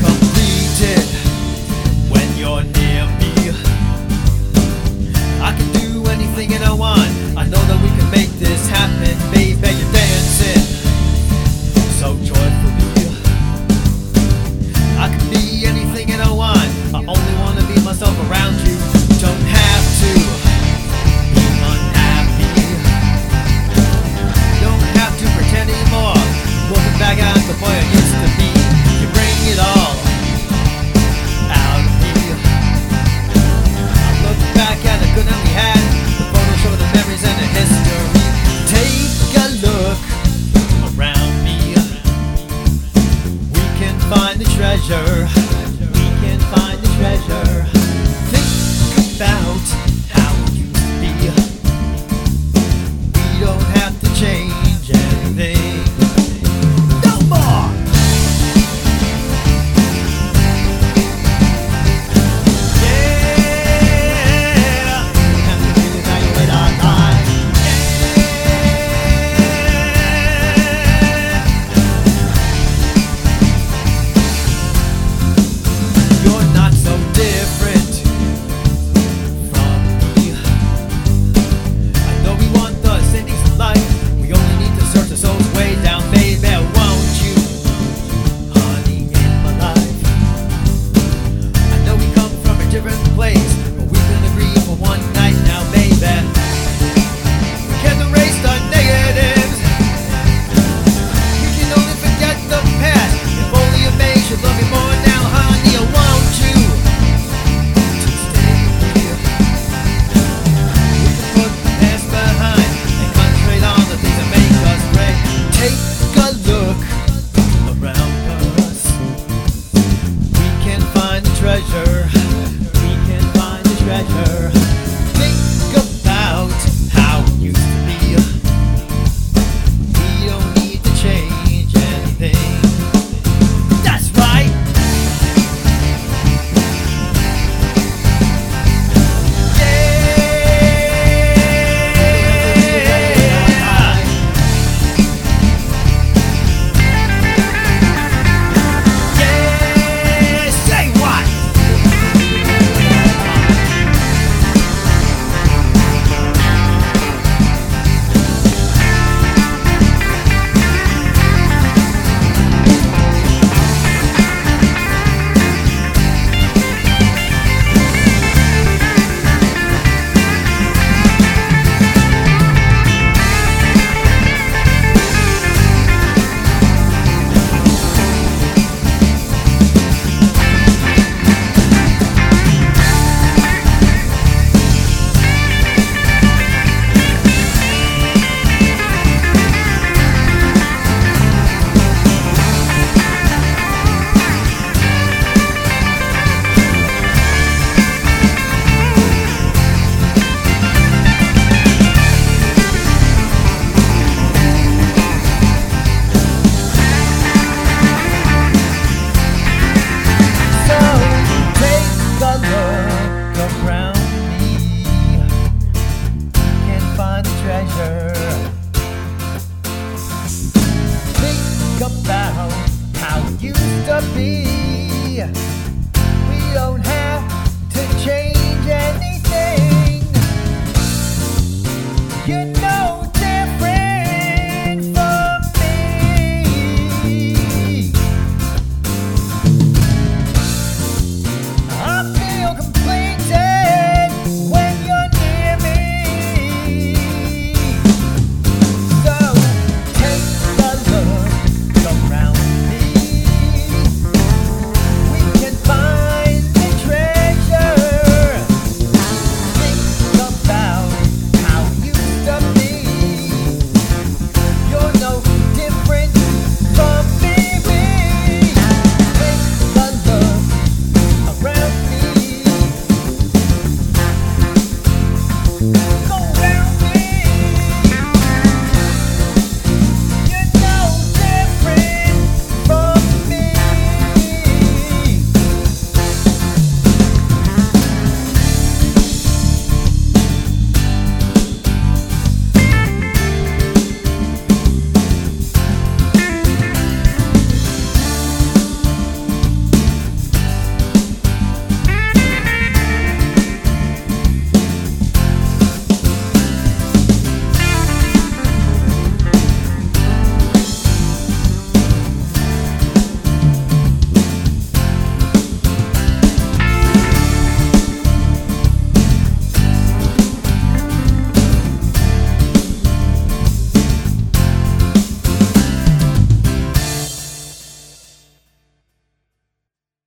come treasure. like her.